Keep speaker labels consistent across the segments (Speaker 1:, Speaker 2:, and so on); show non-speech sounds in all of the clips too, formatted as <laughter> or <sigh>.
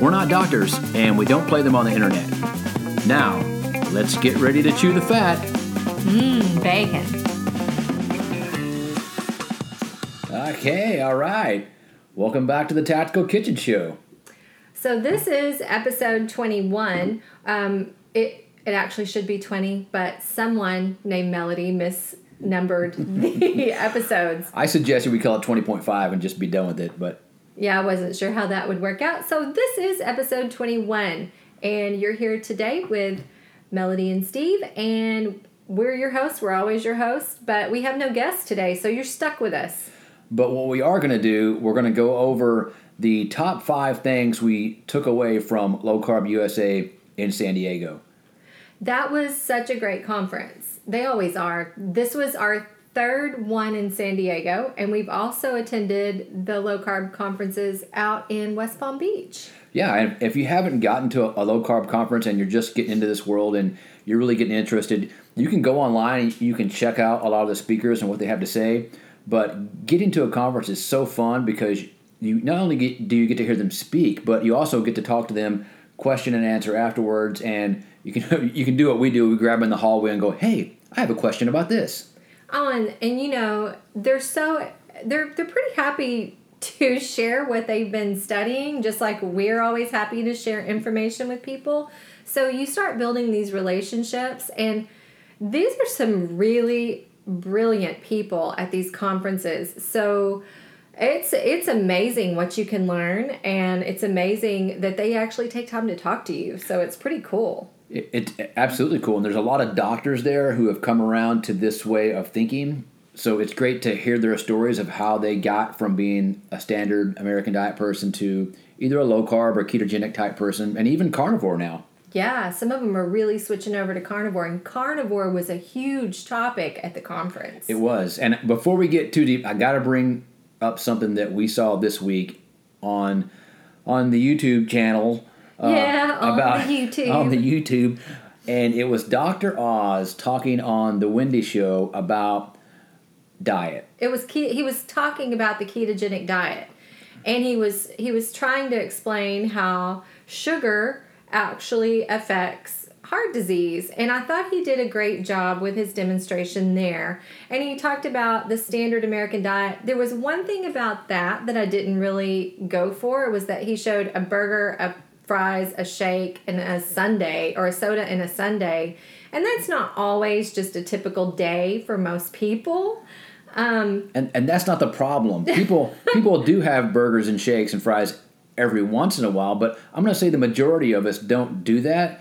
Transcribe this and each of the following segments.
Speaker 1: We're not doctors, and we don't play them on the internet. Now, let's get ready to chew the fat.
Speaker 2: Mmm, bacon.
Speaker 1: Okay, all right. Welcome back to the Tactical Kitchen Show.
Speaker 2: So this is episode 21. Um, it it actually should be 20, but someone named Melody misnumbered <laughs> the episodes.
Speaker 1: I suggested we call it 20.5 and just be done with it, but
Speaker 2: Yeah, I wasn't sure how that would work out. So this is episode 21, and you're here today with Melody and Steve, and we're your hosts. We're always your hosts, but we have no guests today, so you're stuck with us.
Speaker 1: But what we are going to do, we're going to go over the top five things we took away from Low Carb USA in San Diego.
Speaker 2: That was such a great conference. They always are. This was our third one in San Diego, and we've also attended the low carb conferences out in West Palm Beach.
Speaker 1: Yeah, and if you haven't gotten to a, a low carb conference and you're just getting into this world and you're really getting interested, you can go online. You can check out a lot of the speakers and what they have to say. But getting to a conference is so fun because you not only get, do you get to hear them speak, but you also get to talk to them, question and answer afterwards, and you can <laughs> you can do what we do. We grab them in the hallway and go, "Hey, I have a question about this."
Speaker 2: And, and you know, they're so they're they're pretty happy to <laughs> share what they've been studying, just like we're always happy to share information with people. So you start building these relationships, and these are some really brilliant people at these conferences. So it's it's amazing what you can learn, and it's amazing that they actually take time to talk to you. So it's pretty cool.
Speaker 1: It, it's absolutely cool, and there's a lot of doctors there who have come around to this way of thinking. So it's great to hear their stories of how they got from being a standard American diet person to either a low carb or ketogenic type person, and even carnivore now.
Speaker 2: Yeah, some of them are really switching over to carnivore, and carnivore was a huge topic at the conference.
Speaker 1: It was. And before we get too deep, I got to bring up something that we saw this week on on the YouTube channel.
Speaker 2: Uh, yeah, on about, the YouTube.
Speaker 1: On the YouTube, and it was Dr. Oz talking on the Wendy Show about diet.
Speaker 2: It was he was talking about the ketogenic diet, and he was he was trying to explain how sugar actually affects heart disease. And I thought he did a great job with his demonstration there. And he talked about the standard American diet. There was one thing about that that I didn't really go for. It was that he showed a burger, a fries, a shake, and a sundae, or a soda and a sundae. And that's not always just a typical day for most people. Um,
Speaker 1: and and that's not the problem. <laughs> People people do have burgers and shakes and fries every once in a while, but I'm going to say the majority of us don't do that.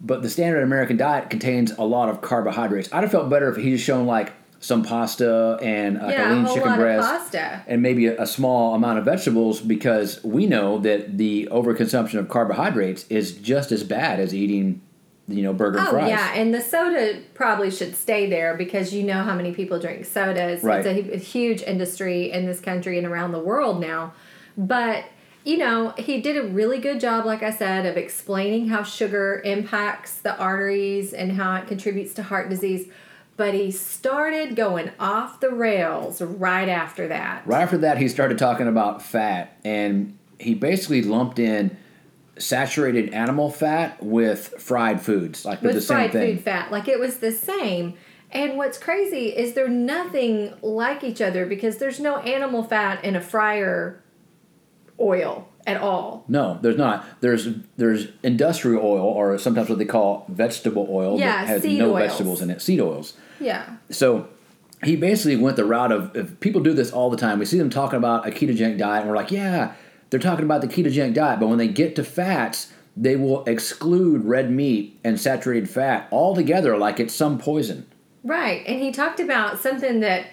Speaker 1: But the standard American diet contains a lot of carbohydrates. I'd have felt better if he just shown like some pasta and like
Speaker 2: yeah,
Speaker 1: a lean chicken breast
Speaker 2: pasta.
Speaker 1: and maybe a, a, small amount of vegetables because we know that the overconsumption of carbohydrates is just as bad as eating you know burger
Speaker 2: oh,
Speaker 1: fries.
Speaker 2: yeah, and the soda probably should stay there because you know how many people drink sodas.
Speaker 1: Right.
Speaker 2: It's a, a huge industry in this country and around the world now. But you know, he did a really good job, like I said, of explaining how sugar impacts the arteries and how it contributes to heart disease. But he started going off the rails right after that.
Speaker 1: Right after that, he started talking about fat, and he basically lumped in saturated animal fat with fried foods, like
Speaker 2: with
Speaker 1: the same
Speaker 2: fried
Speaker 1: thing.
Speaker 2: food fat, like it was the same. And what's crazy is they're nothing like each other because there's no animal fat in a fryer oil at all.
Speaker 1: No, there's not. There's there's industrial oil, or sometimes what they call vegetable oil,
Speaker 2: Yeah,
Speaker 1: that has no
Speaker 2: oils.
Speaker 1: vegetables in it. Seed oils.
Speaker 2: Yeah.
Speaker 1: So he basically went the route of if people do this all the time. We see them talking about a ketogenic diet, and we're like, yeah, they're talking about the ketogenic diet. But when they get to fats, they will exclude red meat and saturated fat altogether, like it's some poison.
Speaker 2: Right. And he talked about something that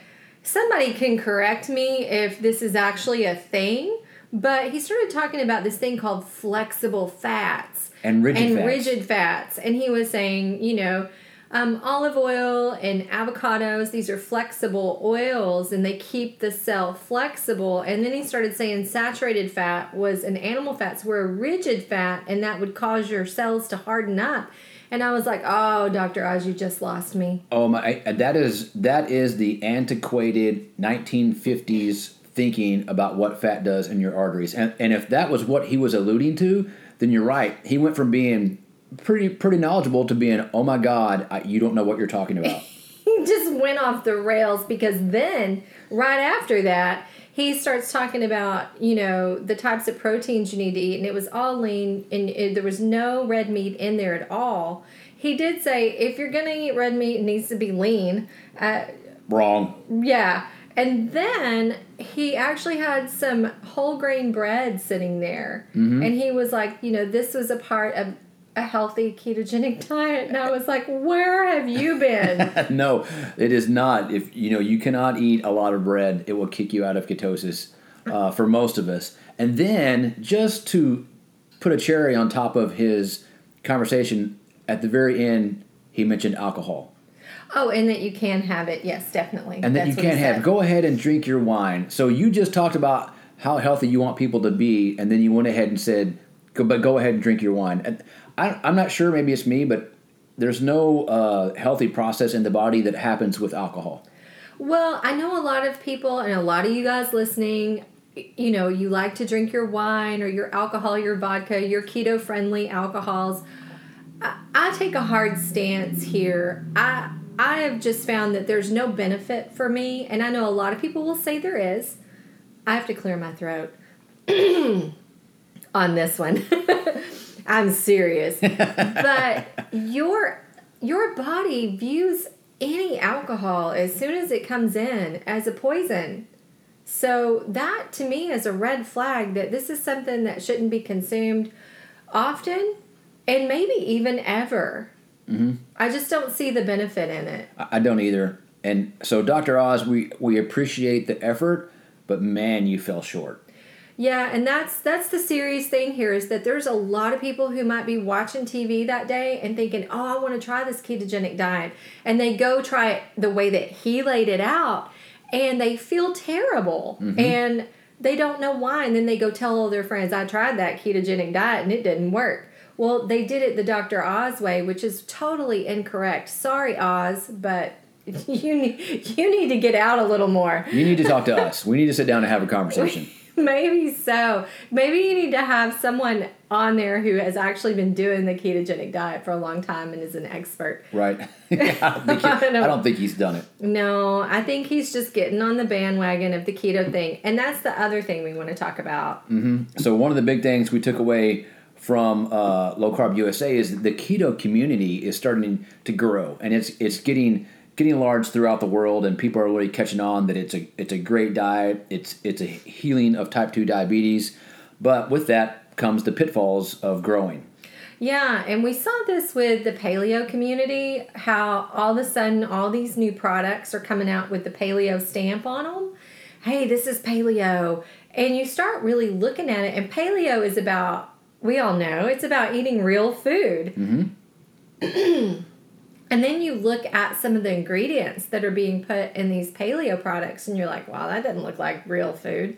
Speaker 2: somebody can correct me if this is actually a thing, but he started talking about this thing called flexible fats.
Speaker 1: And rigid
Speaker 2: and
Speaker 1: fats.
Speaker 2: rigid fats. And he was saying, you know, um, olive oil and avocados, these are flexible oils and they keep the cell flexible. And then he started saying saturated fat was an animal fats were a rigid fat and that would cause your cells to harden up. And I was like, oh, Dr. Oz, you just lost me.
Speaker 1: Oh my! That is that is the antiquated 1950s thinking about what fat does in your arteries, and and if that was what he was alluding to, then you're right. He went from being pretty pretty knowledgeable to being, oh my God, I, you don't know what you're talking about. <laughs>
Speaker 2: he just went off the rails because then right after that he starts talking about you know the types of proteins you need to eat and it was all lean and it, there was no red meat in there at all he did say if you're gonna eat red meat it needs to be lean uh,
Speaker 1: Wrong.
Speaker 2: yeah and then he actually had some whole grain bread sitting there and he was like you know this was a part of a healthy ketogenic <laughs> diet and i was like where have you been <laughs>
Speaker 1: no, it is not. If you know you cannot eat a lot of bread, it will kick you out of ketosis uh, for most of us. And then just to put a cherry on top of his conversation at the very end, he mentioned alcohol.
Speaker 2: Oh, and that you can have it. Yes, definitely.
Speaker 1: and that
Speaker 2: That's
Speaker 1: you can't have.
Speaker 2: said.
Speaker 1: Go ahead and drink your wine. So you just talked about how healthy you want people to be, and then you went ahead and said, "Go, but go ahead and drink your wine." And I, I'm not sure. Maybe it's me, but there's no uh, healthy process in the body that happens with alcohol.
Speaker 2: Well, I know a lot of people, and a lot of you guys listening, you know, you like to drink your wine or your alcohol, your vodka, your keto friendly alcohols. I, I take a hard stance here. I I have just found that there's no benefit for me, and I know a lot of people will say there is. I have to clear my throat <clears throat> on this one. <laughs> I'm serious. <laughs> but your your body views any alcohol as soon as it comes in as a poison. So that to me is a red flag that this is something that shouldn't be consumed often and maybe even ever.
Speaker 1: Mm-hmm.
Speaker 2: I just don't see the benefit in it.
Speaker 1: I don't either. And so, Dr. Oz, we we appreciate the effort, but man, you fell short.
Speaker 2: Yeah, and that's that's the serious thing here is that there's a lot of people who might be watching TV that day and thinking, "Oh, I want to try this ketogenic diet." And they go try it the way that he laid it out and they feel terrible. And they don't know why and then they go tell all their friends, "I tried that ketogenic diet and it didn't work." Well, they did it the Dr. Oz way, which is totally incorrect. Sorry, Oz, but <laughs> you need you need to get out a little more.
Speaker 1: You need to talk to us. We need to sit down and have a conversation. <laughs>
Speaker 2: Maybe so. Maybe you need to have someone on there who has actually been doing the ketogenic diet for a long time and is an expert.
Speaker 1: Right? <laughs> I, don't he-
Speaker 2: I
Speaker 1: don't think he's done it.
Speaker 2: No, I think he's just getting on the bandwagon of the keto thing. And that's the other thing we want to talk about. Mm-hmm.
Speaker 1: So one of the big things we took away from uh, Low Carb USA is that the keto community is starting to grow, and it's it's getting getting large throughout the world, and people are really catching on that it's a it's a great diet. It's it's a healing of type two diabetes, but with that comes the pitfalls of growing.
Speaker 2: Yeah, and we saw this with the paleo community how all of a sudden all these new products are coming out with the paleo stamp on them. Hey, this is paleo. And you start really looking at it, and paleo is about, we all know, it's about eating real food. Mm-hmm. and then you look at some of the ingredients that are being put in these paleo products, and you're like, wow, that doesn't look like real food.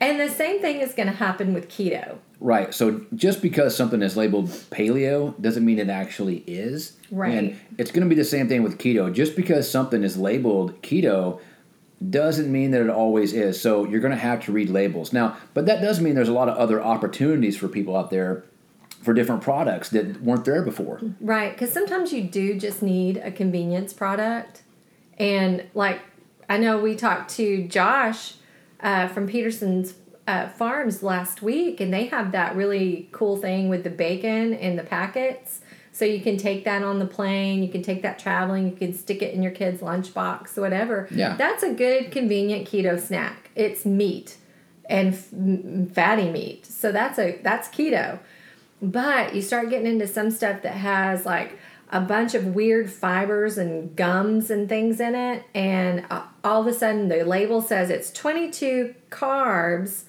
Speaker 2: And the same thing is going to happen with keto.
Speaker 1: Right. So just because something is labeled paleo doesn't mean it actually is.
Speaker 2: Right.
Speaker 1: And it's going to be the same thing with keto. Just because something is labeled keto doesn't mean that it always is. So you're going to have to read labels. Now, but that does mean there's a lot of other opportunities for people out there for different products that weren't there before.
Speaker 2: Right, because sometimes you do just need a convenience product. And like, I know we talked to Josh uh, from Peterson's uh, Farms last week, and they have that really cool thing with the bacon in the packets. So you can take that on the plane, you can take that traveling, you can stick it in your kid's lunchbox, whatever.
Speaker 1: Yeah.
Speaker 2: That's a good, convenient keto snack. It's meat and f- fatty meat. So that's a that's keto. But you start getting into some stuff that has like a bunch of weird fibers and gums and things in it, and uh, all of a sudden the label says it's 22 carbs,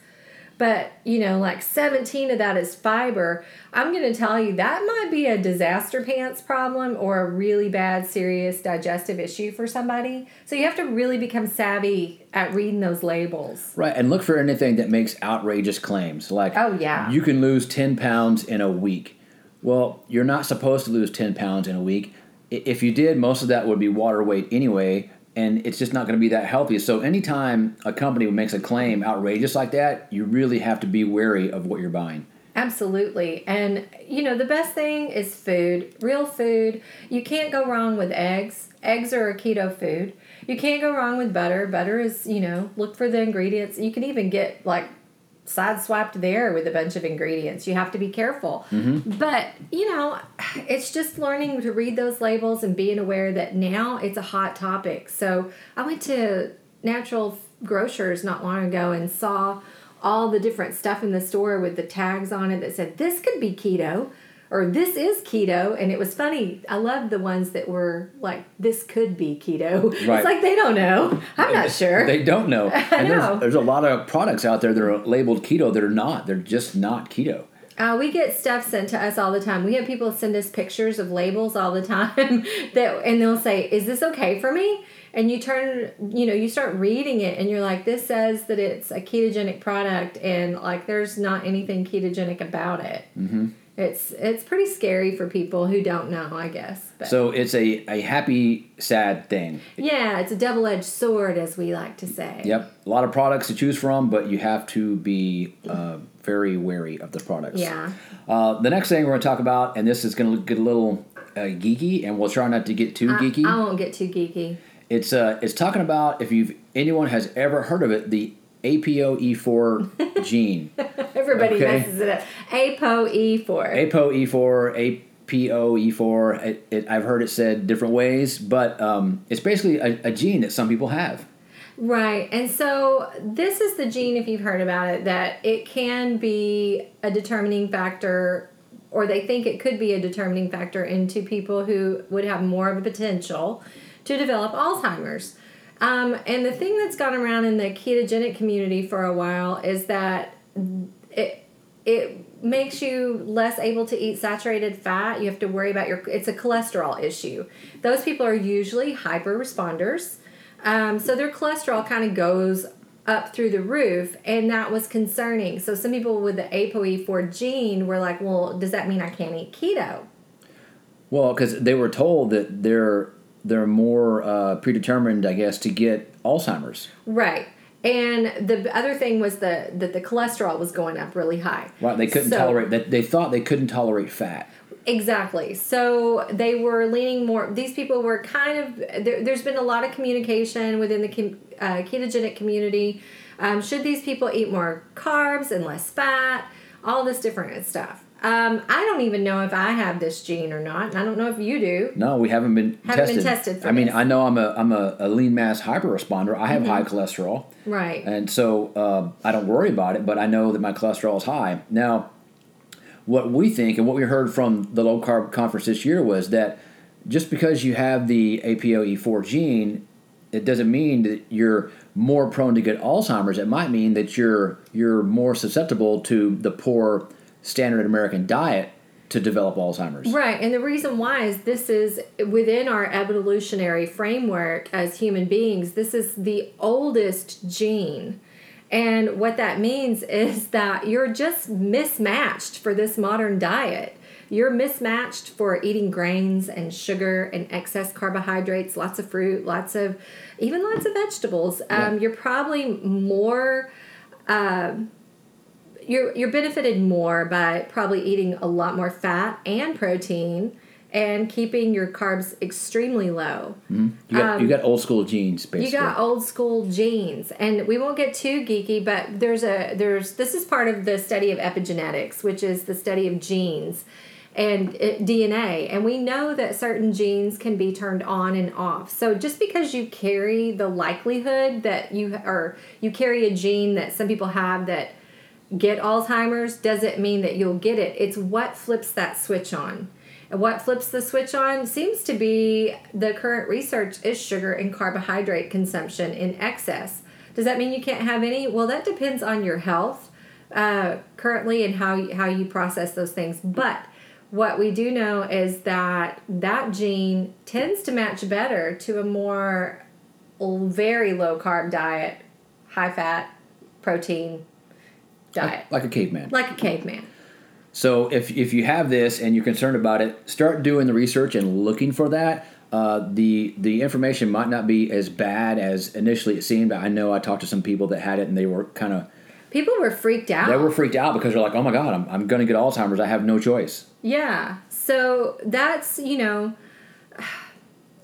Speaker 2: but you know, like 17 of that is fiber. I'm going to tell you that might be a disaster pants problem or a really bad, serious digestive issue for somebody. So you have to really become savvy at reading those labels.
Speaker 1: Right, and look for anything that makes outrageous claims. Like,
Speaker 2: Oh, yeah.
Speaker 1: you can lose 10 pounds in a week. Well, you're not supposed to lose 10 pounds in a week. If you did, most of that would be water weight anyway, and it's just not going to be that healthy. So, anytime a company makes a claim outrageous like that, you really have to be wary of what you're buying.
Speaker 2: Absolutely. And, you know, the best thing is food, real food. You can't go wrong with eggs. Eggs are a keto food. You can't go wrong with butter. Butter is, you know, look for the ingredients. You can even get like sideswiped there with a bunch of ingredients. You have to be careful. Mm-hmm. But, you know, it's just learning to read those labels and being aware that now it's a hot topic. So I went to natural grocers not long ago and saw all the different stuff in the store with the tags on it that said this could be keto or this is keto and it was funny i love the ones that were like this could be keto <laughs>
Speaker 1: Right.
Speaker 2: it's like they don't know i'm not sure
Speaker 1: They don't know. <laughs> And
Speaker 2: know.
Speaker 1: There's, there's a lot of products out there that are labeled keto that are not. They're just not keto.
Speaker 2: Uh, we get stuff sent to us all the time. We have people send us pictures of labels all the <laughs> time that, and they'll say, "Is this okay for me?" And you turn, you know, you start reading it, and you're like, "This says that it's a ketogenic product, and like, there's not anything ketogenic about it." Mm-hmm. It's it's pretty scary for people who don't know, I guess. But
Speaker 1: So it's a, a happy, sad thing.
Speaker 2: yeah, it's a double edged sword, as we like to say.
Speaker 1: Yep, a lot of products to choose from, but you have to be uh, very wary of the products.
Speaker 2: Yeah.
Speaker 1: Uh, the next thing we're going to talk about, and this is going to get a little uh, geeky, and we'll try not to get too
Speaker 2: I,
Speaker 1: geeky.
Speaker 2: I won't get too geeky.
Speaker 1: It's uh, it's talking about if you've anyone has ever heard of it, the APOE4 <laughs> gene.
Speaker 2: Everybody
Speaker 1: Okay.
Speaker 2: messes it up. ApoE4.
Speaker 1: APOE4, APOE4. It, it, I've heard it said different ways, but um, it's basically a, a gene that some people have.
Speaker 2: Right. And so this is the gene, if you've heard about it, that it can be a determining factor, or they think it could be a determining factor into people who would have more of a potential to develop Alzheimer's. Um, and the thing that's gone around in the ketogenic community for a while is that it it makes you less able to eat saturated fat. You have to worry about your. It's a cholesterol issue. Those people are usually hyper responders, um, so their cholesterol kind of goes up through the roof, and that was concerning. So some people with the ApoE4 gene were like, "Well, does that mean I can't eat keto?"
Speaker 1: Well, because they were told that they're they're more uh, predetermined, I guess, to get Alzheimer's.
Speaker 2: Right. And the other thing was the that the cholesterol was going up really high.
Speaker 1: Right? They couldn't
Speaker 2: So-
Speaker 1: tolerate that. They thought they couldn't tolerate fat.
Speaker 2: Exactly. So they were leaning more. These people were kind of. There, there's been a lot of communication within the uh, ketogenic community. Um, should these people eat more carbs and less fat? All this different stuff. Um, I don't even know if I have this gene or not, and I don't know if you do.
Speaker 1: No, we haven't been
Speaker 2: Haven't been
Speaker 1: tested.
Speaker 2: tested for
Speaker 1: I mean,
Speaker 2: this. Mm-hmm.
Speaker 1: I know I'm a I'm a, a lean mass hyper responder. I have high cholesterol,
Speaker 2: Right.
Speaker 1: and so uh, I don't worry about it. But I know that my cholesterol is high now. What we think and what we heard from the low carb conference this year was that just because you have the APOE4 gene, it doesn't mean that you're more prone to get Alzheimer's. It might mean that you're you're more susceptible to the poor standard American diet to develop Alzheimer's.
Speaker 2: Right, and the reason why is this is within our evolutionary framework as human beings, this is the oldest gene. And what that means <laughs> is that you're just mismatched for this modern diet. You're mismatched for eating grains and sugar and excess carbohydrates, lots of fruit, lots of, even lots of vegetables. Um, you're probably more you're you're benefited more by probably eating a lot more fat and protein and keeping your carbs extremely low.
Speaker 1: You got, you got old school genes, basically.
Speaker 2: Um, You got old school genes, and we won't get too geeky, but there's a there's this is part of the study of epigenetics, which is the study of genes and DNA, and we know that certain genes can be turned on and off. So just because you carry the likelihood that you or you carry a gene that some people have that get Alzheimer's doesn't mean that you'll get it. It's what flips that switch on. And what flips the switch on seems to be the current research is sugar and carbohydrate consumption in excess. Does that mean you can't have any? Well, that depends on your health. uh, currently and how how you process those things. But what we do know is that that gene tends to match better to a more very low carb diet, high fat, protein diet,
Speaker 1: like, like a caveman.
Speaker 2: like a caveman.
Speaker 1: So if if you have this and you're concerned about it, start doing the research and looking for that. Uh, the the information might not be as bad as initially it seemed. I know I talked to some people that had it and they were kind of
Speaker 2: People were freaked out.
Speaker 1: they were freaked out because they're like, oh my god, I'm I'm going to get Alzheimer's. I have no choice.
Speaker 2: Yeah. So that's, you know,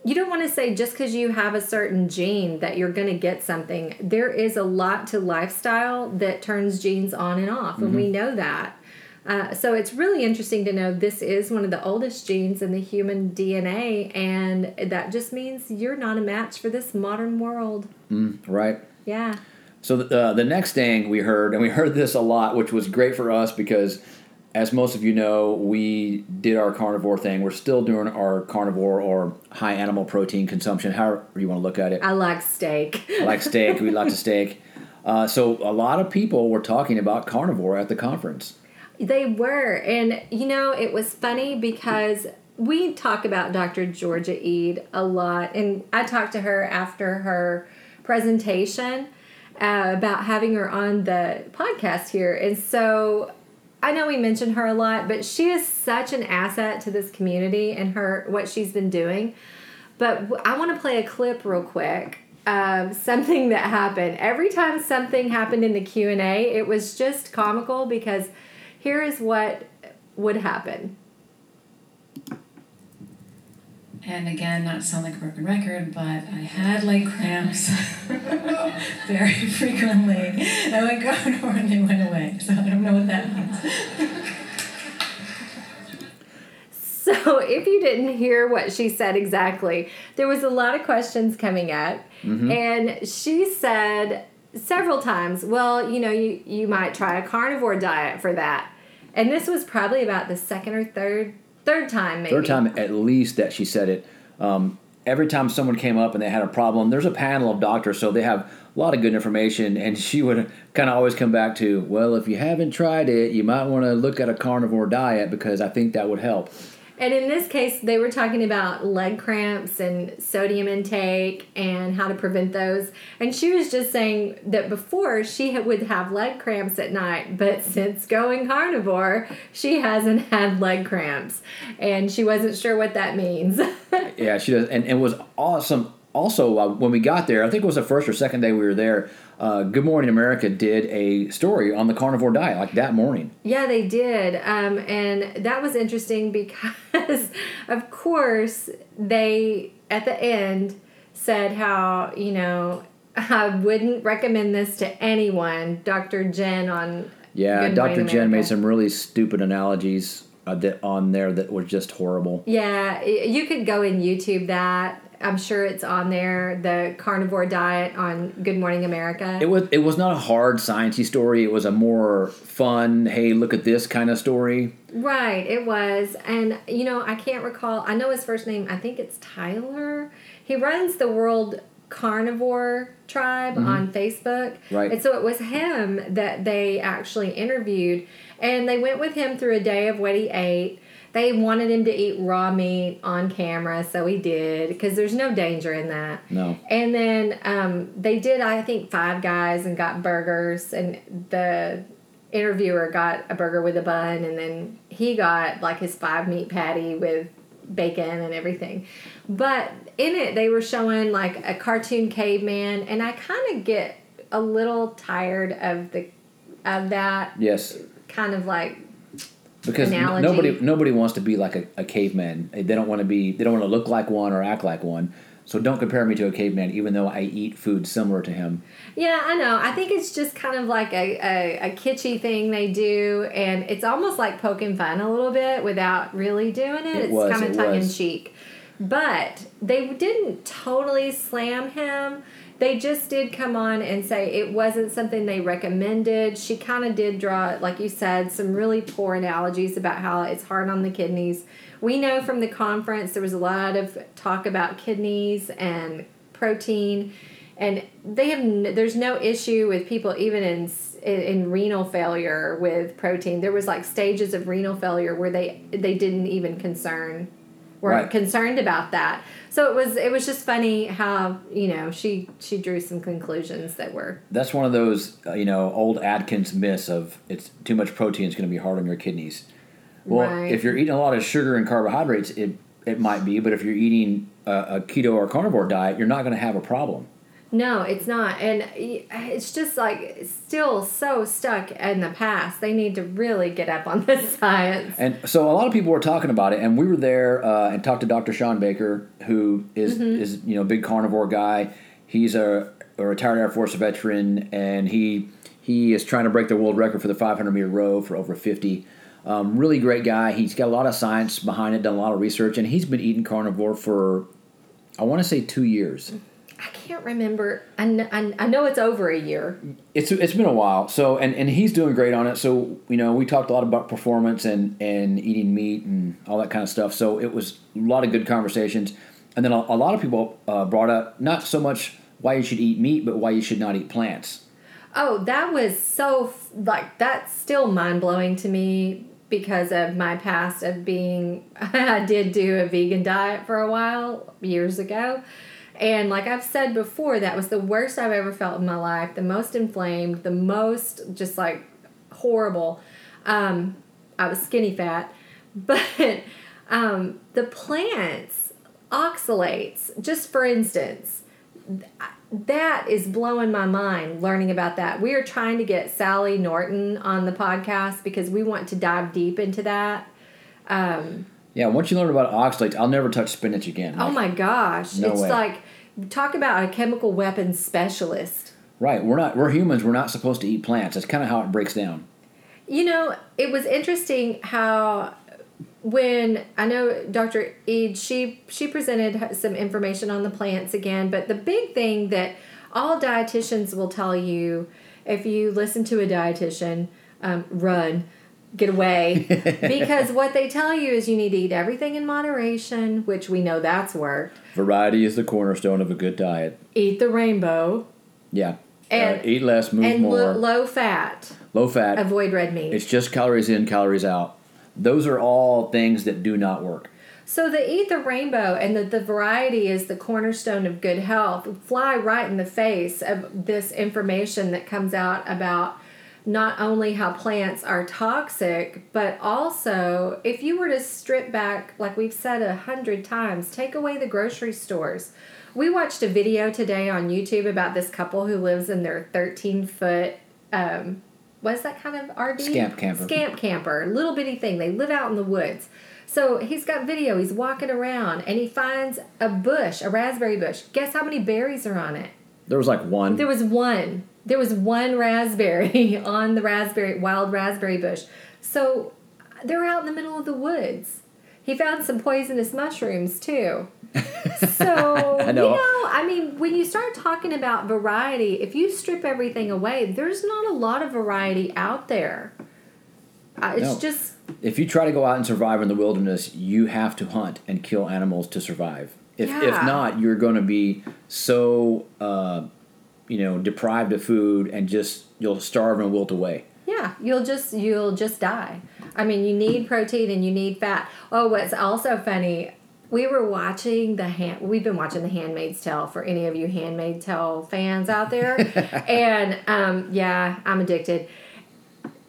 Speaker 2: you don't want to say just because you have a certain gene that you're going to get something. There is a lot to lifestyle that turns genes on and off, and we know that. Uh, so it's really interesting to know this is one of the oldest genes in the human DNA, and that just means you're not a match for this modern world.
Speaker 1: Right.
Speaker 2: Yeah.
Speaker 1: So the, uh, the next thing we heard, and we heard this a lot, which was great for us because, as most of you know, we did our carnivore thing. We're still doing our carnivore or high animal protein consumption, however you want to look at it.
Speaker 2: I like steak.
Speaker 1: I like steak. We like to steak. <laughs> Uh, so a lot of people were talking about carnivore at the conference.
Speaker 2: They were. And, you know, it was funny because we talk about Dr. Georgia Ede a lot. And I talked to her after her presentation uh, about having her on the podcast here. And so I know we mentioned her a lot, but she is such an asset to this community and her what she's been doing. But I want to play a clip real quick of something that happened. Every time something happened in the Q and A, it was just comical because here is what would happen.
Speaker 3: And again, not to sound like a broken record, but I had leg cramps <laughs> very frequently. I went <laughs> carnivore and they went away. So I don't know what that means.
Speaker 2: So, if you didn't hear what she said exactly, there was a lot of questions coming up, mm-hmm. and she said several times, "Well, you know, you you might try a carnivore diet for that." And this was probably about the second or third third time, maybe.
Speaker 1: Third time at least that she said it. Um, every time someone came up and they had a problem, there's a panel of doctors, so they have a lot of good information. And <laughs> she would kind of always come back to, well, if you haven't tried it, you might want to look at a carnivore diet because I think that would help.
Speaker 2: And in this case, they were talking about leg cramps and sodium intake and how to prevent those. And she was just saying that before she would have leg cramps at night, but since going carnivore, she hasn't <laughs> had leg cramps. And she wasn't sure what that means. <laughs>
Speaker 1: Yeah, she does, and, it was awesome. Also, uh, when we got there, I think it was the first or second day we were there. Uh, Good Morning America did a story on the carnivore diet, like that morning.
Speaker 2: Yeah, they did. Um, and that was interesting because, <laughs> of course, they, at the end, said how, you know, <laughs> I wouldn't recommend this to anyone. Dr. Jen on.
Speaker 1: Yeah,
Speaker 2: Good
Speaker 1: Dr. Jen made some really stupid analogies uh, that on there that were just horrible.
Speaker 2: Yeah, you could go and YouTube that. I'm sure it's on there. The carnivore diet on Good Morning America.
Speaker 1: It was it was not a hard sciencey story. It was a more fun, hey, look at this kind of story.
Speaker 2: Right, it was. And, you know, I can't recall. I know his first name. I think it's Tyler. He runs the World Carnivore Tribe mm-hmm. on Facebook.
Speaker 1: Right.
Speaker 2: And so it was him that they actually interviewed. And they went with him through a day of what he ate. They wanted him to eat raw meat on camera, so he did, because there's no danger in that.
Speaker 1: No.
Speaker 2: And then um, they did, I think, five guys and got burgers, and the interviewer got a burger with a bun, and then he got like his five meat patty with bacon and everything. But in it, they were showing like a cartoon caveman, and I kind of get a little tired of the of that
Speaker 1: Yes.
Speaker 2: kind of like
Speaker 1: Because n- nobody nobody wants to be like a, a caveman. They don't want to be they don't want to look like one or act like one. So don't compare me to a caveman, even though I eat food similar to him.
Speaker 2: Yeah, I know. I think it's just kind of like a, a, a kitschy thing they do, and it's almost like poking fun a little bit without really doing it.
Speaker 1: It
Speaker 2: it's
Speaker 1: was,
Speaker 2: kind of
Speaker 1: it
Speaker 2: tongue in cheek, But they didn't totally slam him. They just did come on and say it wasn't something they recommended. She kind of did draw, like you said, some really poor analogies about how it's hard on the kidneys. We know from the conference there was a lot of talk about kidneys and protein and they have there's no issue with people even in, in renal failure with protein. There was like stages of renal failure where they they didn't even concern weren't
Speaker 1: Right.
Speaker 2: concerned about that. So it was it was just funny how you know she she drew some conclusions that were
Speaker 1: That's one of those uh, you know old Atkins myths of it's too much protein is going to be hard on your kidneys. Well,
Speaker 2: Right.
Speaker 1: if you're eating a lot of sugar and carbohydrates, it it might be, but if you're eating a, a keto or carnivore diet, you're not going to have a problem.
Speaker 2: No, it's not. And it's just like still so stuck in the past. They need to really get up on this <laughs> science.
Speaker 1: And so a lot of people were talking about it, and we were there uh, and talked to Dr. Shawn Baker, who is
Speaker 2: Mm-hmm.
Speaker 1: is you know a big carnivore guy. He's a, a retired Air Force veteran, and he he is trying to break the world record for the 500 meter row for over 50. Um, really great guy. He's got a lot of science behind it, done a lot of research, and he's been eating carnivore for I want to say two years.
Speaker 2: I can't remember. I know, I I know it's over a year.
Speaker 1: It's it's been a while. So and, and he's doing great on it. So you know we talked a lot about performance and and eating meat and all that kind of stuff. So it was a lot of good conversations. And then a, a lot of people uh, brought up not so much why you should eat meat, but why you should not eat plants.
Speaker 2: Oh, that was so like that's still mind blowing to me because of my past of being <laughs> I did do a vegan diet for a while years ago. And like I've said before, that was the worst I've ever felt in my life, the most inflamed, the most just like horrible. Um, I was skinny fat, <laughs> but um, the plants, oxalates, just for instance, that is blowing my mind learning about that. We are trying to get Sally Norton on the podcast because we want to dive deep into that. Um,
Speaker 1: Yeah, once you learn about oxalates, I'll never touch spinach again.
Speaker 2: oh my gosh.
Speaker 1: No
Speaker 2: it's
Speaker 1: way.
Speaker 2: like talk about a chemical weapons specialist.
Speaker 1: Right, we're not. We're humans. We're not supposed to eat plants. That's kind of how it breaks down.
Speaker 2: You know, it was interesting how when I know Dr. Ede, she she presented some information on the plants again, but the big thing that all dietitians will tell you if you listen to a dietitian, um, run, get away, <laughs> because what they tell you is you need to eat everything in moderation, which we know that's worked.
Speaker 1: Variety is the cornerstone of a good diet.
Speaker 2: Eat the rainbow
Speaker 1: Yeah.
Speaker 2: And-
Speaker 1: uh, eat less, move
Speaker 2: and
Speaker 1: more,
Speaker 2: lo- low fat.
Speaker 1: low fat.
Speaker 2: Avoid red meat.
Speaker 1: It's just calories in, calories out. Those are all things that do not work.
Speaker 2: So the eat the rainbow and the, the variety is the cornerstone of good health. Fly right in the face of this information that comes out about not only how plants are toxic, but also if you were to strip back, like we've said a hundred times, take away the grocery stores. We watched a video today on YouTube about this couple who lives in their 13 foot, um, what's that kind of RV?
Speaker 1: Scamp camper.
Speaker 2: Scamp camper, little bitty thing. They live out in the woods. So he's got video. He's walking around and he finds a bush, a raspberry bush. Guess how many berries are on it?
Speaker 1: There was like one.
Speaker 2: There was one. There was one raspberry <laughs> on the raspberry wild raspberry bush. So they're out in the middle of the woods. He found some poisonous mushrooms too. So <laughs>
Speaker 1: I know.
Speaker 2: you know, I mean, when you start talking about variety, if you strip everything away, there's not a lot of variety out there. Uh, it's
Speaker 1: No.
Speaker 2: just
Speaker 1: if you try to go out and survive in the wilderness, you have to hunt and kill animals to survive. If, if not, you're going to be so, uh, you know, deprived of food and just you'll starve and wilt away.
Speaker 2: Yeah, you'll just you'll just die. I mean, you need protein and you need fat. Oh, what's also funny, we were watching the hand. We've been watching The Handmaid's Tale for any of you Handmaid's Tale fans out there, <laughs> and um, yeah, I'm addicted.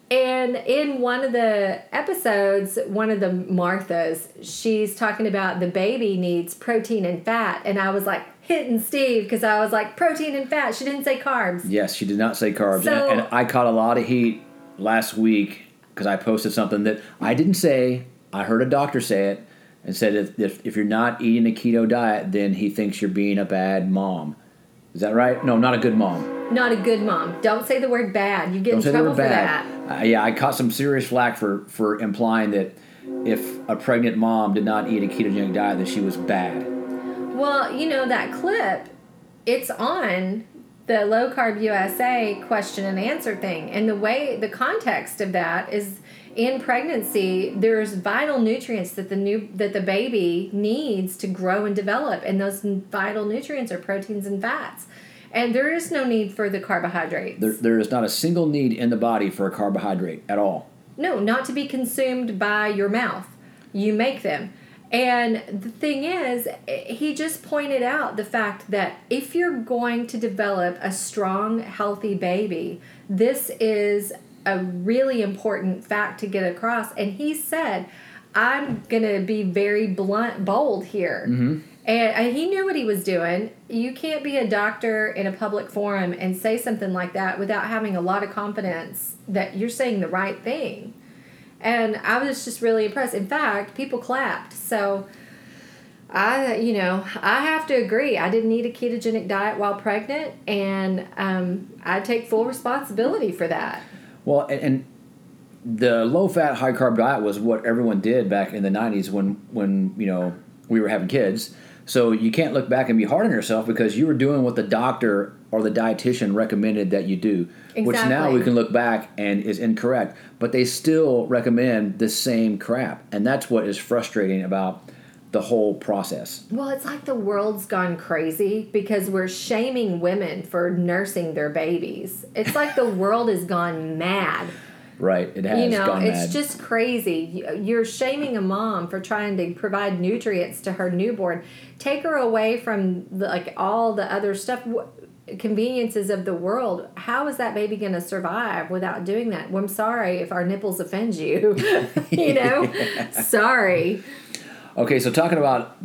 Speaker 2: And in one of the episodes, one of the Marthas, she's talking about the baby needs protein and fat, and I was like hitting Steve because I was like protein and fat. She didn't say carbs.
Speaker 1: Yes, she did not say carbs.
Speaker 2: So-
Speaker 1: and, and I caught a lot of heat last week because I posted something that I didn't say. I heard a doctor say it and said if, if, if you're not eating a keto diet, then he thinks you're being a bad mom. Is that right? No, not a good mom.
Speaker 2: Not a good mom. Don't say the word bad. You get
Speaker 1: Don't
Speaker 2: in trouble for
Speaker 1: bad.
Speaker 2: that.
Speaker 1: Uh, yeah, I caught some serious flack for, for implying that if a pregnant mom did not eat a ketogenic diet, that she was bad.
Speaker 2: Well, you know that clip, it's on the low carb USA question and answer thing. And the way the context of that is in pregnancy, there's vital nutrients that the new that the baby needs to grow and develop, and those vital nutrients are proteins and fats. And there is no need for the carbohydrates.
Speaker 1: There, there is not a single need in the body for a carbohydrate at all.
Speaker 2: No, not to be consumed by your mouth. You make them. And the thing is, he just pointed out the fact that if you're going to develop a strong, healthy baby, this is a really important fact to get across. And he said, I'm going to be very blunt, bold here.
Speaker 1: Mm-hmm.
Speaker 2: And, and he knew what he was doing. You can't be a doctor in a public forum and say something like that without having a lot of confidence that you're saying the right thing. And I was just really impressed. In fact, people clapped. So I, you know, I have to agree. I didn't eat a ketogenic diet while pregnant, and um, I take full responsibility for that.
Speaker 1: Well, and, and the low fat, high carb diet was what everyone did back in the '90s when when you know we were having kids. So you can't look back and be hard on yourself because you were doing what the doctor or the dietitian recommended that you do, which now we can look back and is incorrect. But they still recommend the same crap, and that's what is frustrating about the whole process.
Speaker 2: Well, it's like the world's gone crazy because we're shaming women for nursing their babies. It's like the world has gone mad.
Speaker 1: Right? It has
Speaker 2: you know, it's
Speaker 1: mad.
Speaker 2: just crazy. You- You're shaming a mom for trying to provide nutrients to her newborn. Take her away from the, like all the other stuff, conveniences of the world. How is that baby going to survive without doing that? Well, I'm sorry if our nipples offend you. <laughs> you <laughs> know, sorry.
Speaker 1: Okay, so talking about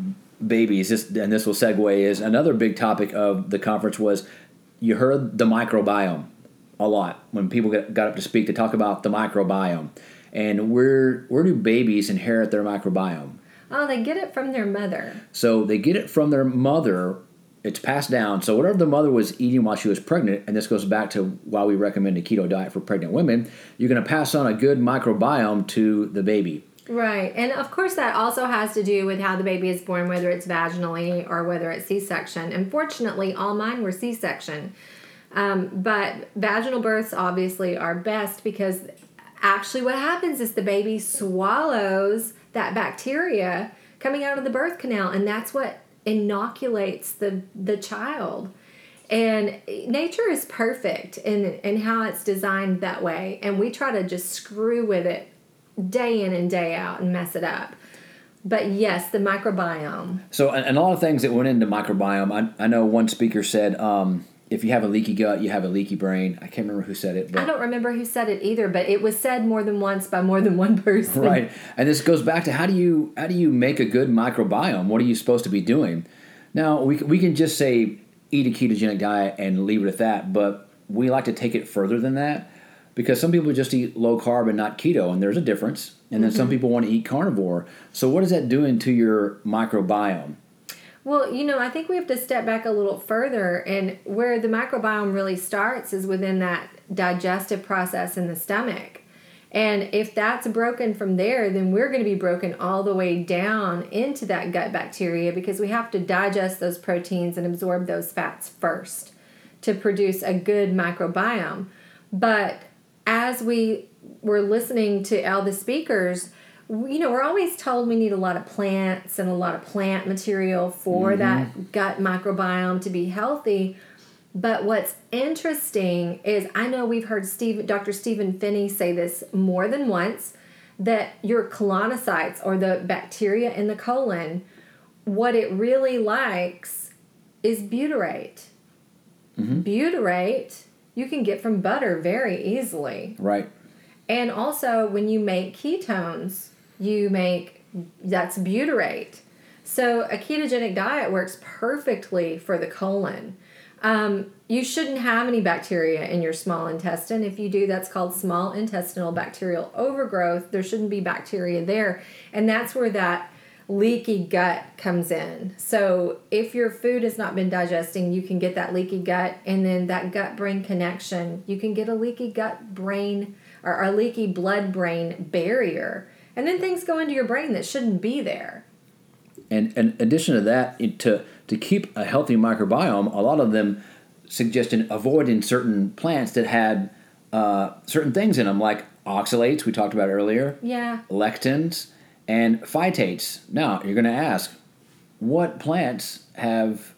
Speaker 1: babies, this, and this will segue is another big topic of the conference was you heard the microbiome a lot when people get, got up to speak to talk about the microbiome, and where where do babies inherit their microbiome?
Speaker 2: Oh, they get it from their mother.
Speaker 1: So they get it from their mother. It's passed down. So whatever the mother was eating while she was pregnant, and this goes back to why we recommend a keto diet for pregnant women, you're going to pass on a good microbiome to the baby.
Speaker 2: Right. And of course, that also has to do with how the baby is born, whether it's vaginally or whether it's C section. Unfortunately, all mine were C section. Um, but vaginal births obviously are best because actually, what happens is the baby swallows that bacteria coming out of the birth canal, and that's what inoculates the, the child. And nature is perfect in, in how it's designed that way. And we try to just screw with it day in and day out and mess it up. But yes, the microbiome.
Speaker 1: So, and, a lot of things that went into microbiome. I, I know one speaker said, um, if you have a leaky gut, you have a leaky brain. I can't remember who said it, but I
Speaker 2: don't remember who said it either, but it was said more than once by more than one <laughs> person.
Speaker 1: right. And this goes back to how do you how do you make a good microbiome? What are you supposed to be doing? Now we we can just say eat a ketogenic diet and leave it at that, but we like to take it further than that because some people just eat low carb and not keto, and there's a difference. And then some mm-hmm. people want to eat carnivore. So what is that doing to your microbiome?
Speaker 2: Well, you know, I think we have to step back a little further, and where the microbiome really starts is within that digestive process in the stomach. And if that's broken from there, then we're going to be broken all the way down into that gut bacteria because we have to digest those proteins and absorb those fats first to produce a good microbiome. But as we were listening to all the speakers, you know, we're always told we need a lot of plants and a lot of plant material for mm-hmm. that gut microbiome to be healthy. But what's interesting is I know we've heard Steve, Dr. Stephen Phinney say this more than once that your colonocytes or the bacteria in the colon, what it really likes is butyrate. Mm-hmm. Butyrate you can get from butter very easily.
Speaker 1: Right.
Speaker 2: And also, when you make ketones, you make that's butyrate. So, a ketogenic diet works perfectly for the colon. Um, you shouldn't have any bacteria in your small intestine. If you do, that's called small intestinal bacterial overgrowth. There shouldn't be bacteria there. And that's where that leaky gut comes in. So, if your food has not been digesting, you can get that leaky gut, and then that gut brain connection, you can get a leaky gut brain or a leaky blood brain barrier. And then things go into your brain that shouldn't be there.
Speaker 1: And in addition to that, to to keep a healthy microbiome, a lot of them suggested avoiding certain plants that had uh, certain things in them, like oxalates we talked about earlier,
Speaker 2: Yeah.
Speaker 1: lectins, and phytates. Now you're going to ask, what plants have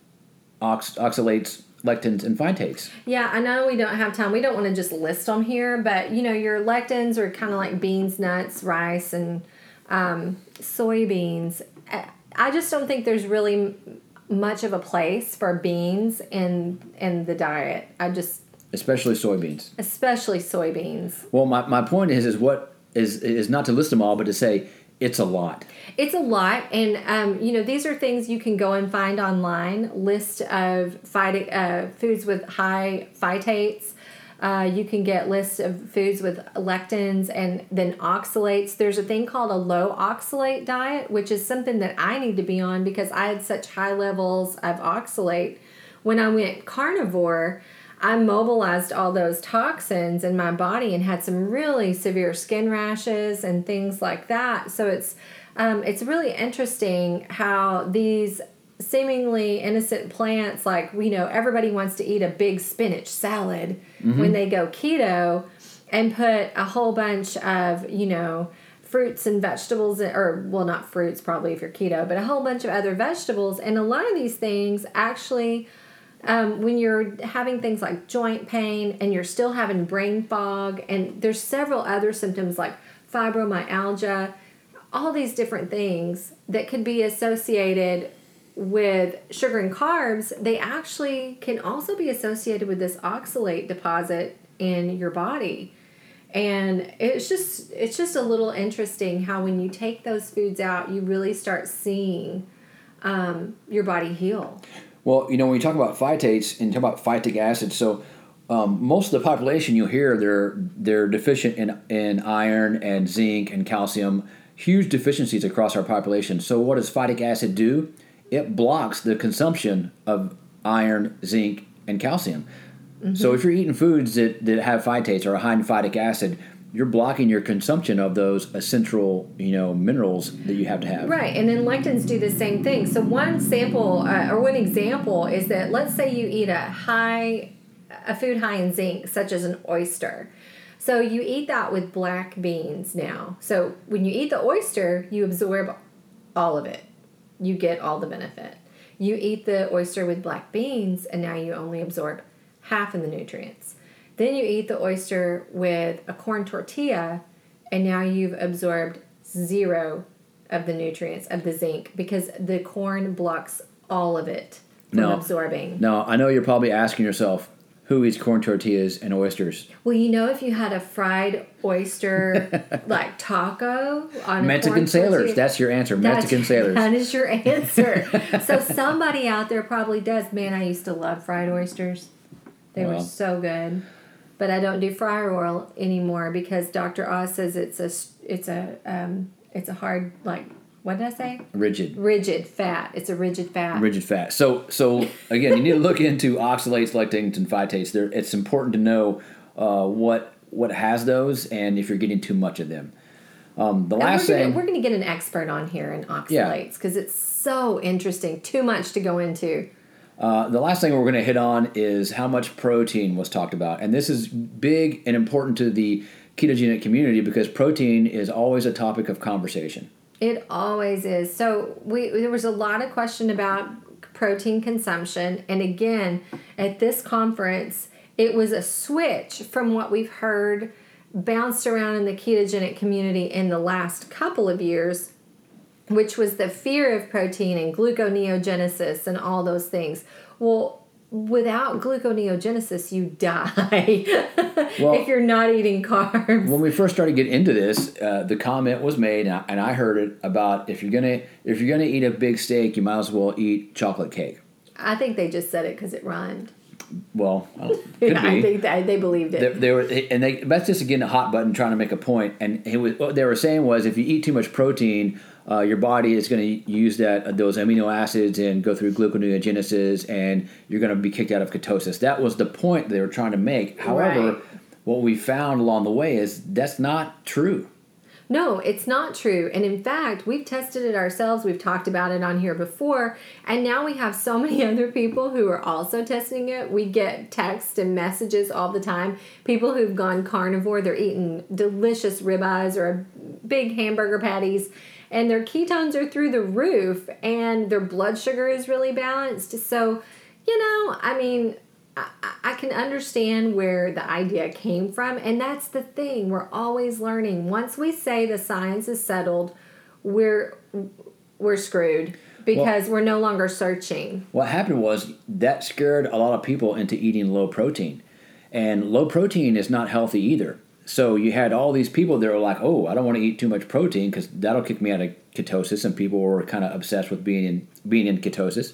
Speaker 1: ox- oxalates lectins and phytates.
Speaker 2: Yeah, I know we don't have time. We don't want to just list them here, but you know, your lectins are kind of like beans, nuts, rice, and um, soybeans. I- I just don't think there's really much of a place for beans in in the diet. I just,
Speaker 1: Especially soybeans.
Speaker 2: especially soybeans.
Speaker 1: Well, my, my point is is what is is not to list them all, but to say it's a lot.
Speaker 2: It's a lot, and um, you know these are things you can go and find online. List of phytic, uh, foods with high phytates. Uh, you can get lists of foods with lectins and then oxalates. There's a thing called a low oxalate diet, which is something that I need to be on because I had such high levels of oxalate. When I went carnivore, I mobilized all those toxins in my body and had some really severe skin rashes and things like that. So it's um, it's really interesting how these seemingly innocent plants, like you know, everybody wants to eat a big spinach salad when they go keto, and put a whole bunch of you know fruits and vegetables or well not fruits probably if you're keto but a whole bunch of other vegetables and a lot of these things actually um, when you're having things like joint pain and you're still having brain fog and there's several other symptoms like fibromyalgia all these different things that could be associated with sugar and carbs they actually can also be associated with this oxalate deposit in your body. And it's just it's just a little interesting how when you take those foods out you really start seeing um, your body heal
Speaker 1: Well, you know, when you talk about phytates and talk about phytic acid, so um, most of the population you'll hear they're they're deficient in in iron and zinc and calcium, huge deficiencies across our population. So what does phytic acid do? It blocks the consumption of iron, zinc, and calcium. So if you're eating foods that, that have phytates or are high in phytic acid, you're blocking your consumption of those essential, you know, minerals that you have to have.
Speaker 2: Right, and then lectins do the same thing. So one sample uh, or one example is that let's say you eat a high, a food high in zinc, such as an oyster. So you eat that with black beans now. So when you eat the oyster, you absorb all of it. You get all the benefit. You eat the oyster with black beans, and now you only absorb half of the nutrients. Then you eat the oyster with a corn tortilla, and now you've absorbed zero of the nutrients of the zinc because the corn blocks all of it from
Speaker 1: No.
Speaker 2: absorbing.
Speaker 1: Now, I know you're probably asking yourself, who eats corn tortillas and oysters?
Speaker 2: Well, you know, if you had a fried oyster <laughs> like taco on a
Speaker 1: Mexican sailors.
Speaker 2: tortilla-
Speaker 1: That's your answer.
Speaker 2: That's-
Speaker 1: Mexican sailors. <laughs>
Speaker 2: That is your answer. <laughs> so somebody out there probably does. Man, I used to love fried oysters. They were so good. But I don't do fryer oil anymore because Dr. Oz says it's a it's a um, it's a hard like what did I say?
Speaker 1: Rigid.
Speaker 2: Rigid fat. It's a rigid fat.
Speaker 1: Rigid fat. So, so again, you need to look into oxalates, lectins, and phytates. There, it's important to know uh, what what has those, and if you're getting too much of them. Um, the
Speaker 2: And
Speaker 1: last
Speaker 2: we're gonna,
Speaker 1: thing,
Speaker 2: we're going to get an expert on here in oxalates because it's so interesting. Too much to go into.
Speaker 1: Uh, the last thing we're going to hit on is how much protein was talked about, and this is big and important to the ketogenic community because protein is always a topic of conversation.
Speaker 2: It always is. So we there was a lot of question about protein consumption, and again, at this conference, it was a switch from what we've heard bounced around in the ketogenic community in the last couple of years, which was the fear of protein and gluconeogenesis and all those things. Well, without gluconeogenesis, you die <laughs>
Speaker 1: Well-
Speaker 2: if you're not eating carbs.
Speaker 1: when we first started getting into this, uh, the comment was made, and I, and I heard it about if you're gonna if you're gonna eat a big steak, you might as well eat chocolate cake.
Speaker 2: I think they just said it because it rhymed.
Speaker 1: Well, <laughs> could
Speaker 2: I think that they believed it.
Speaker 1: They, they were, and they that's just again a hot button trying to make a point. And it was what they were saying was if you eat too much protein, uh, your body is going to use that those amino acids and go through gluconeogenesis, and you're going to be kicked out of ketosis. That was the point they were trying to make. However,
Speaker 2: Right.
Speaker 1: what we found along the way is that's not true.
Speaker 2: No, it's not true. And in fact, we've tested it ourselves. We've talked about it on here before. And now we have so <laughs> many other people who are also testing it. We get texts and messages all the time. People who've gone carnivore, they're eating delicious ribeyes or big hamburger patties, and their ketones are through the roof, and their blood sugar is really balanced. So, you know, I mean, I, I can understand where the idea came from, and that's the thing. We're always learning. Once we say the science is settled, we're we're screwed because well, we're no longer searching.
Speaker 1: What happened was that scared a lot of people into eating low protein. And low protein is not healthy either. So you had all these people that were like, "Oh, I don't want to eat too much protein because that'll kick me out of ketosis." And people were kind of obsessed with being in being in ketosis.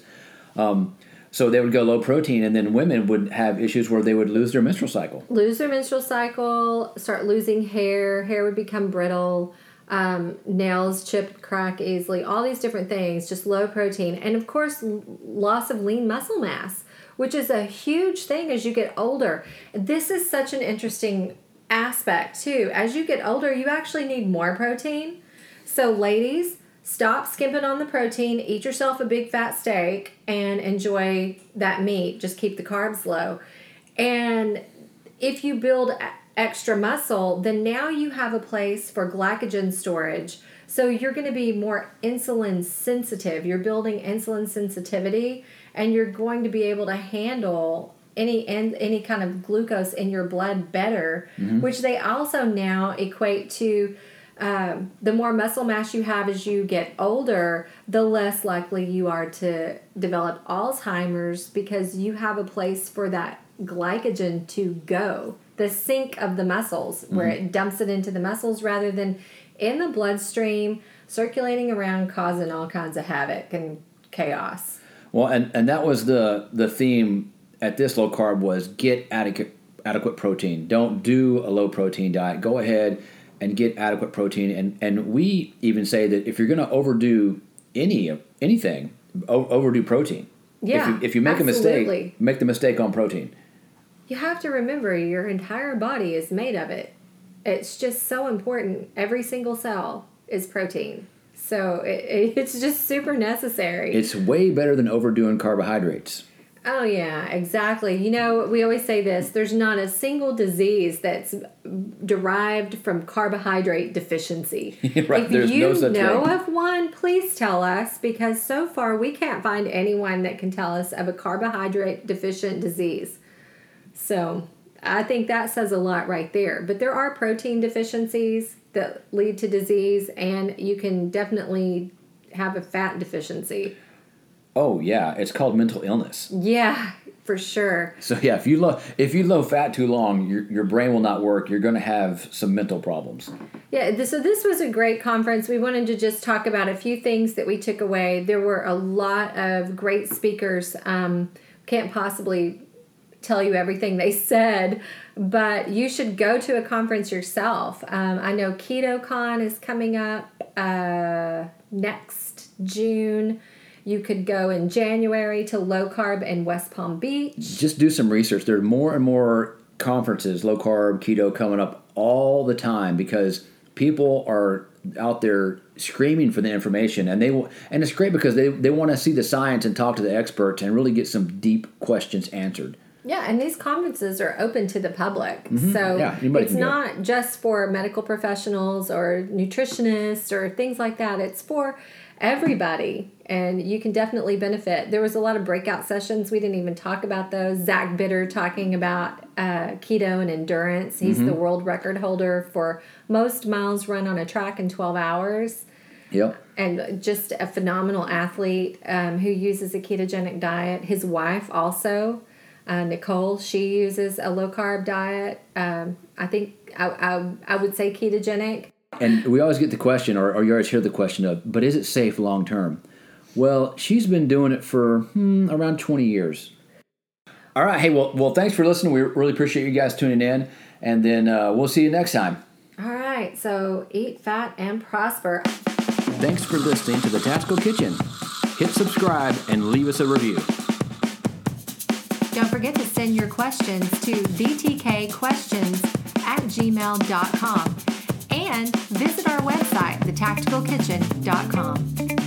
Speaker 1: Um, so they would go low protein, and then women would have issues where they would lose their menstrual cycle.
Speaker 2: Lose their menstrual cycle, start losing hair. Hair would become brittle. Um, nails chip, crack easily. All these different things, just low protein, and of course, loss of lean muscle mass, which is a huge thing as you get older. This is such an interesting aspect too. As you get older, you actually need more protein. So, ladies, stop skimping on the protein, eat yourself a big fat steak, and enjoy that meat. Just keep the carbs low. And if you build extra muscle, then now you have a place for glycogen storage. So you're going to be more insulin sensitive. You're building insulin sensitivity, and you're going to be able to handle any any kind of glucose in your blood better, mm-hmm. which they also now equate to um, the more muscle mass you have as you get older, the less likely you are to develop Alzheimer's because you have a place for that glycogen to go. The sink of the muscles, mm-hmm. where it dumps it into the muscles rather than in the bloodstream, circulating around, causing all kinds of havoc and chaos.
Speaker 1: Well, and, and that was the the theme at this low carb was get adequate adequate protein. Don't do a low protein diet. Go ahead and get adequate protein. And, and we even say that if you're going to overdo any anything, o- overdo protein.
Speaker 2: Yeah.
Speaker 1: If you, if you make absolutely. a mistake, make the mistake on protein.
Speaker 2: You have to remember your entire body is made of it. It's just so important. Every single cell is protein. So it, <laughs> it's just super necessary.
Speaker 1: It's way better than overdoing carbohydrates.
Speaker 2: Oh, yeah, exactly. You know, we always say this there's not a single disease that's derived from carbohydrate deficiency. <laughs> right, if there's you no know thing. of one, please tell us because so far we can't find anyone that can tell us of a carbohydrate deficient disease. So I think that says a lot right there. But there are protein deficiencies that lead to disease, and you can definitely have a fat deficiency.
Speaker 1: Oh yeah, it's called mental illness.
Speaker 2: Yeah, for sure.
Speaker 1: So yeah, if you low if you low fat too long, your your brain will not work. You're going to have some mental problems.
Speaker 2: Yeah, this, so this was a great conference. We wanted to just talk about a few things that we took away. There were a lot of great speakers. Um, can't possibly tell you everything they <laughs> said, but you should go to a conference yourself. Um, I know KetoCon is coming up uh, next June. You could go in January to low carb in West Palm Beach.
Speaker 1: Just do some research. There are more and more conferences, low carb, keto, coming up all the time because people are out there screaming for the information and they will and it's great because they, they want to see the science and talk to the experts and really get some deep questions answered
Speaker 2: yeah, and these conferences are open to the public. Mm-hmm. So yeah, it's not just for medical professionals or nutritionists or things like that. It's for everybody and you can definitely benefit. There was a lot of breakout sessions. We didn't even talk about those. Zach Bitter talking about uh, keto and endurance. He's mm-hmm. the world record holder for most miles run on a track in 12 hours.
Speaker 1: Yep.
Speaker 2: And just a phenomenal athlete um, who uses a ketogenic diet. His wife also uh, nicole she uses a low carb diet. Um, i think I, I, I would say ketogenic
Speaker 1: and we always get the question, or, or you always hear the question of, but is it safe long term? Well, she's been doing it for hmm, around 20 years. All right. Hey, well, well, thanks for listening. We really appreciate you guys tuning in. And then uh, we'll see you next time.
Speaker 2: All right. So eat fat and prosper.
Speaker 1: Thanks for listening to The Tactical Kitchen. Hit subscribe and leave us a review.
Speaker 2: Don't forget to send your questions to dtkquestions at gmail.com and visit our website, thetacticalkitchen.com.